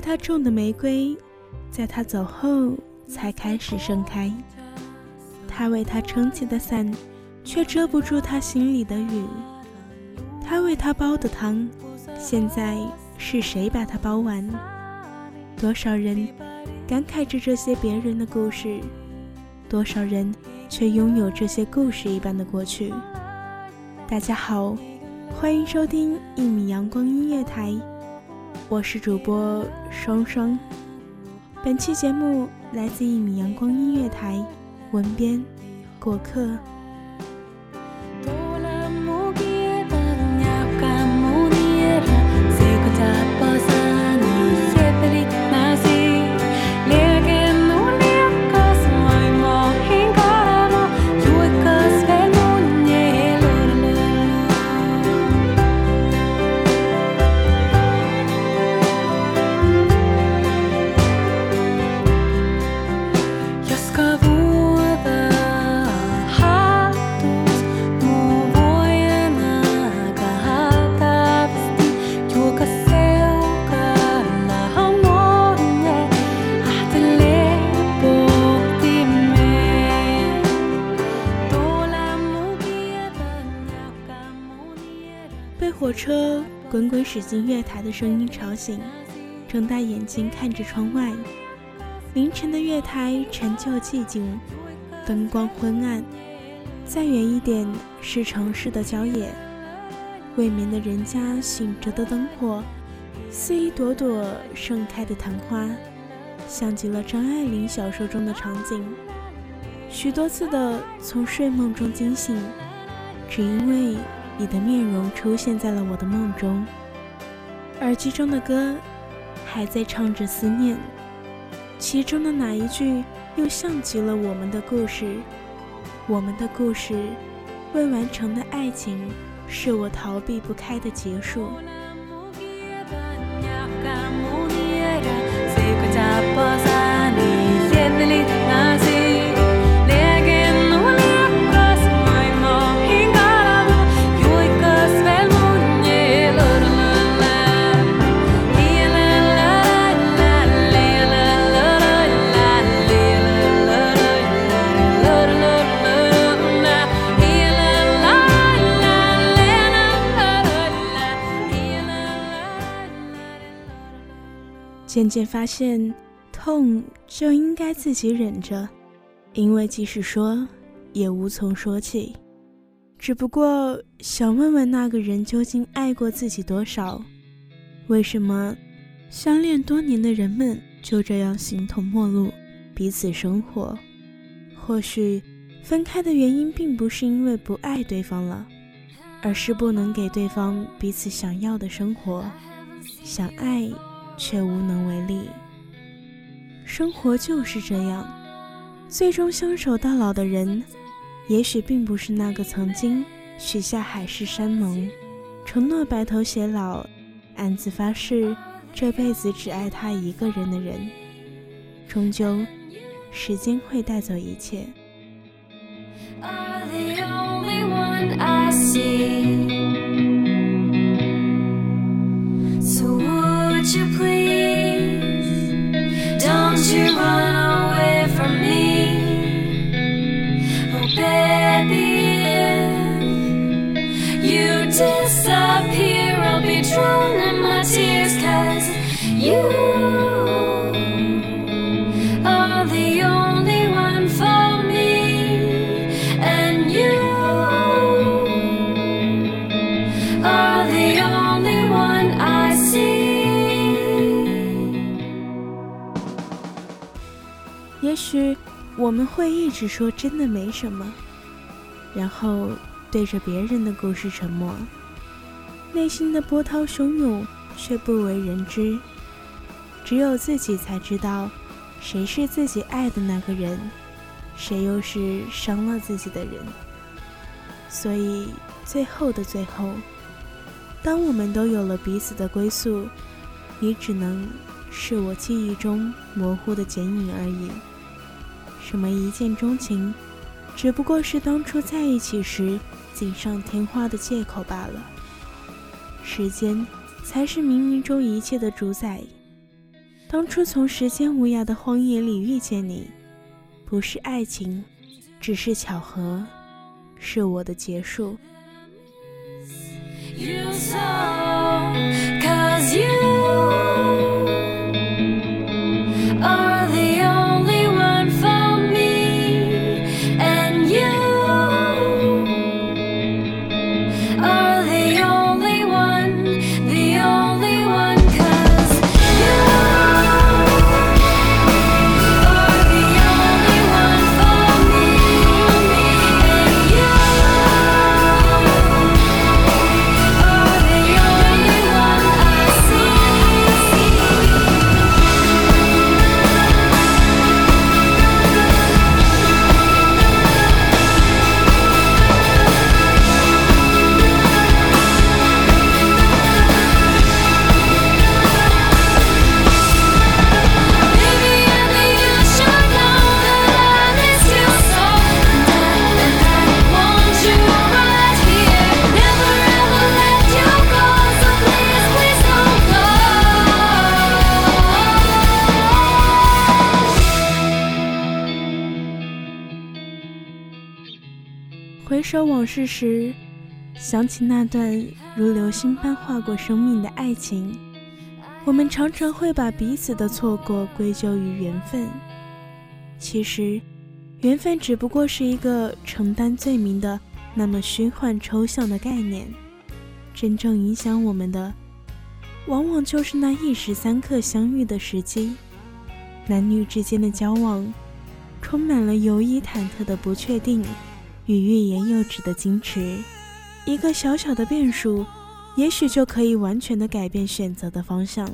为她种的玫瑰，在他走后才开始盛开。他为她撑起的伞，却遮不住他心里的雨。他为她煲的汤，现在是谁把它煲完？多少人感慨着这些别人的故事，多少人却拥有这些故事一般的过去。大家好，欢迎收听一米阳光音乐台。我是主播双双。本期节目来自一米阳光音乐台，文编果客。滚滚驶进月台的声音吵醒，睁大眼睛看着窗外，凌晨的月台陈旧寂静，灯光昏暗。再远一点是城市的郊野，未眠的人家醒着的灯火，似一朵朵盛开的昙花，像极了张爱玲小说中的场景。许多次的从睡梦中惊醒，只因为你的面容出现在了我的梦中，耳机中的歌还在唱着思念，其中的哪一句又像极了我们的故事？我们的故事，未完成的爱情，是我逃避不开的结束。渐渐发现，痛就应该自己忍着，因为即使说，也无从说起。只不过想问问那个人究竟爱过自己多少？为什么相恋多年的人们就这样形同陌路，彼此生活？或许分开的原因并不是因为不爱对方了，而是不能给对方彼此想要的生活，想爱却无能为力。生活就是这样，最终相守到老的人，也许并不是那个曾经许下海誓山盟、承诺白头偕老、暗自发誓这辈子只爱他一个人的人。终究，时间会带走一切。也我们会一直说真的没什么，然后对着别人的故事沉默，内心的波涛汹涌却不为人知，只有自己才知道，谁是自己爱的那个人，谁又是伤了自己的人。所以最后的最后，当我们都有了彼此的归宿，你只能是我记忆中模糊的剪影而已。什么一见钟情，只不过是当初在一起时锦上添花的借口罢了。时间才是冥冥中一切的主宰。当初从时间无涯的荒野里遇见你，不是爱情，只是巧合，是我的结束。回首往事时，想起那段如流星般划过生命的爱情，我们常常会把彼此的错过归咎于缘分。其实，缘分只不过是一个承担罪名的那么虚幻抽象的概念。真正影响我们的，往往就是那一时三刻相遇的时机。男女之间的交往，充满了犹疑忐忑的不确定。与欲言又止的矜持，一个小小的变数，也许就可以完全的改变选择的方向。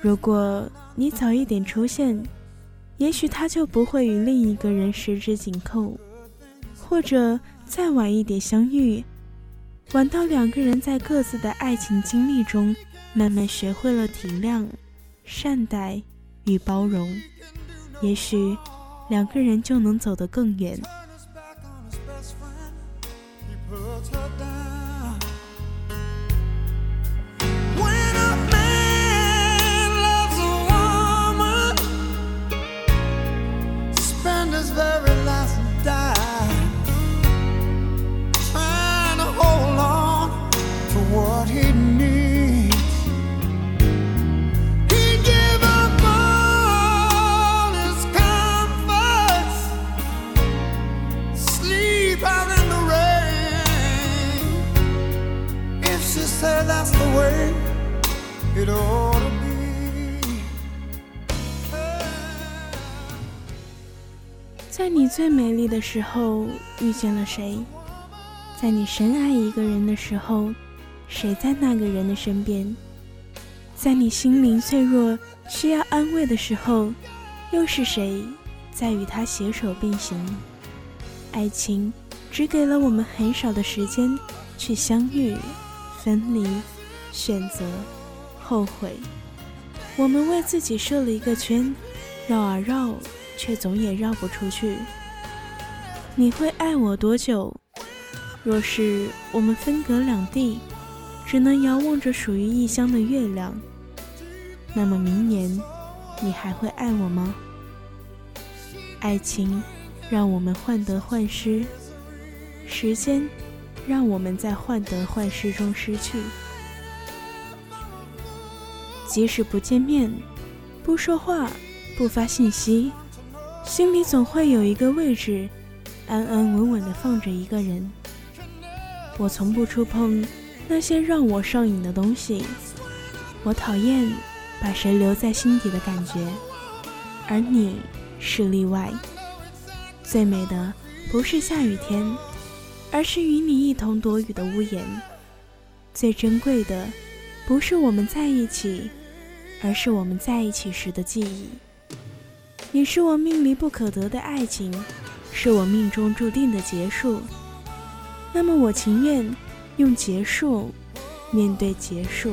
如果你早一点出现，也许他就不会与另一个人十指紧扣；或者再晚一点相遇，晚到两个人在各自的爱情经历中，慢慢学会了体谅、善待与包容，也许两个人就能走得更远。最美丽的时候遇见了谁？在你深爱一个人的时候，谁在那个人的身边？在你心灵脆弱、需要安慰的时候，又是谁在与他携手并行？爱情只给了我们很少的时间去相遇、分离、选择、后悔。我们为自己设了一个圈，绕啊绕，却总也绕不出去。你会爱我多久？若是我们分隔两地，只能遥望着属于异乡的月亮，那么明年你还会爱我吗？爱情让我们患得患失，时间让我们在患得患失中失去。即使不见面，不说话，不发信息，心里总会有一个位置，安安稳稳地放着一个人。我从不触碰那些让我上瘾的东西，我讨厌把谁留在心底的感觉，而你是例外。最美的不是下雨天，而是与你一同躲雨的屋檐。最珍贵的不是我们在一起，而是我们在一起时的记忆。你是我命里不可得的爱情，是我命中注定的结束。那么我情愿用结束面对结束。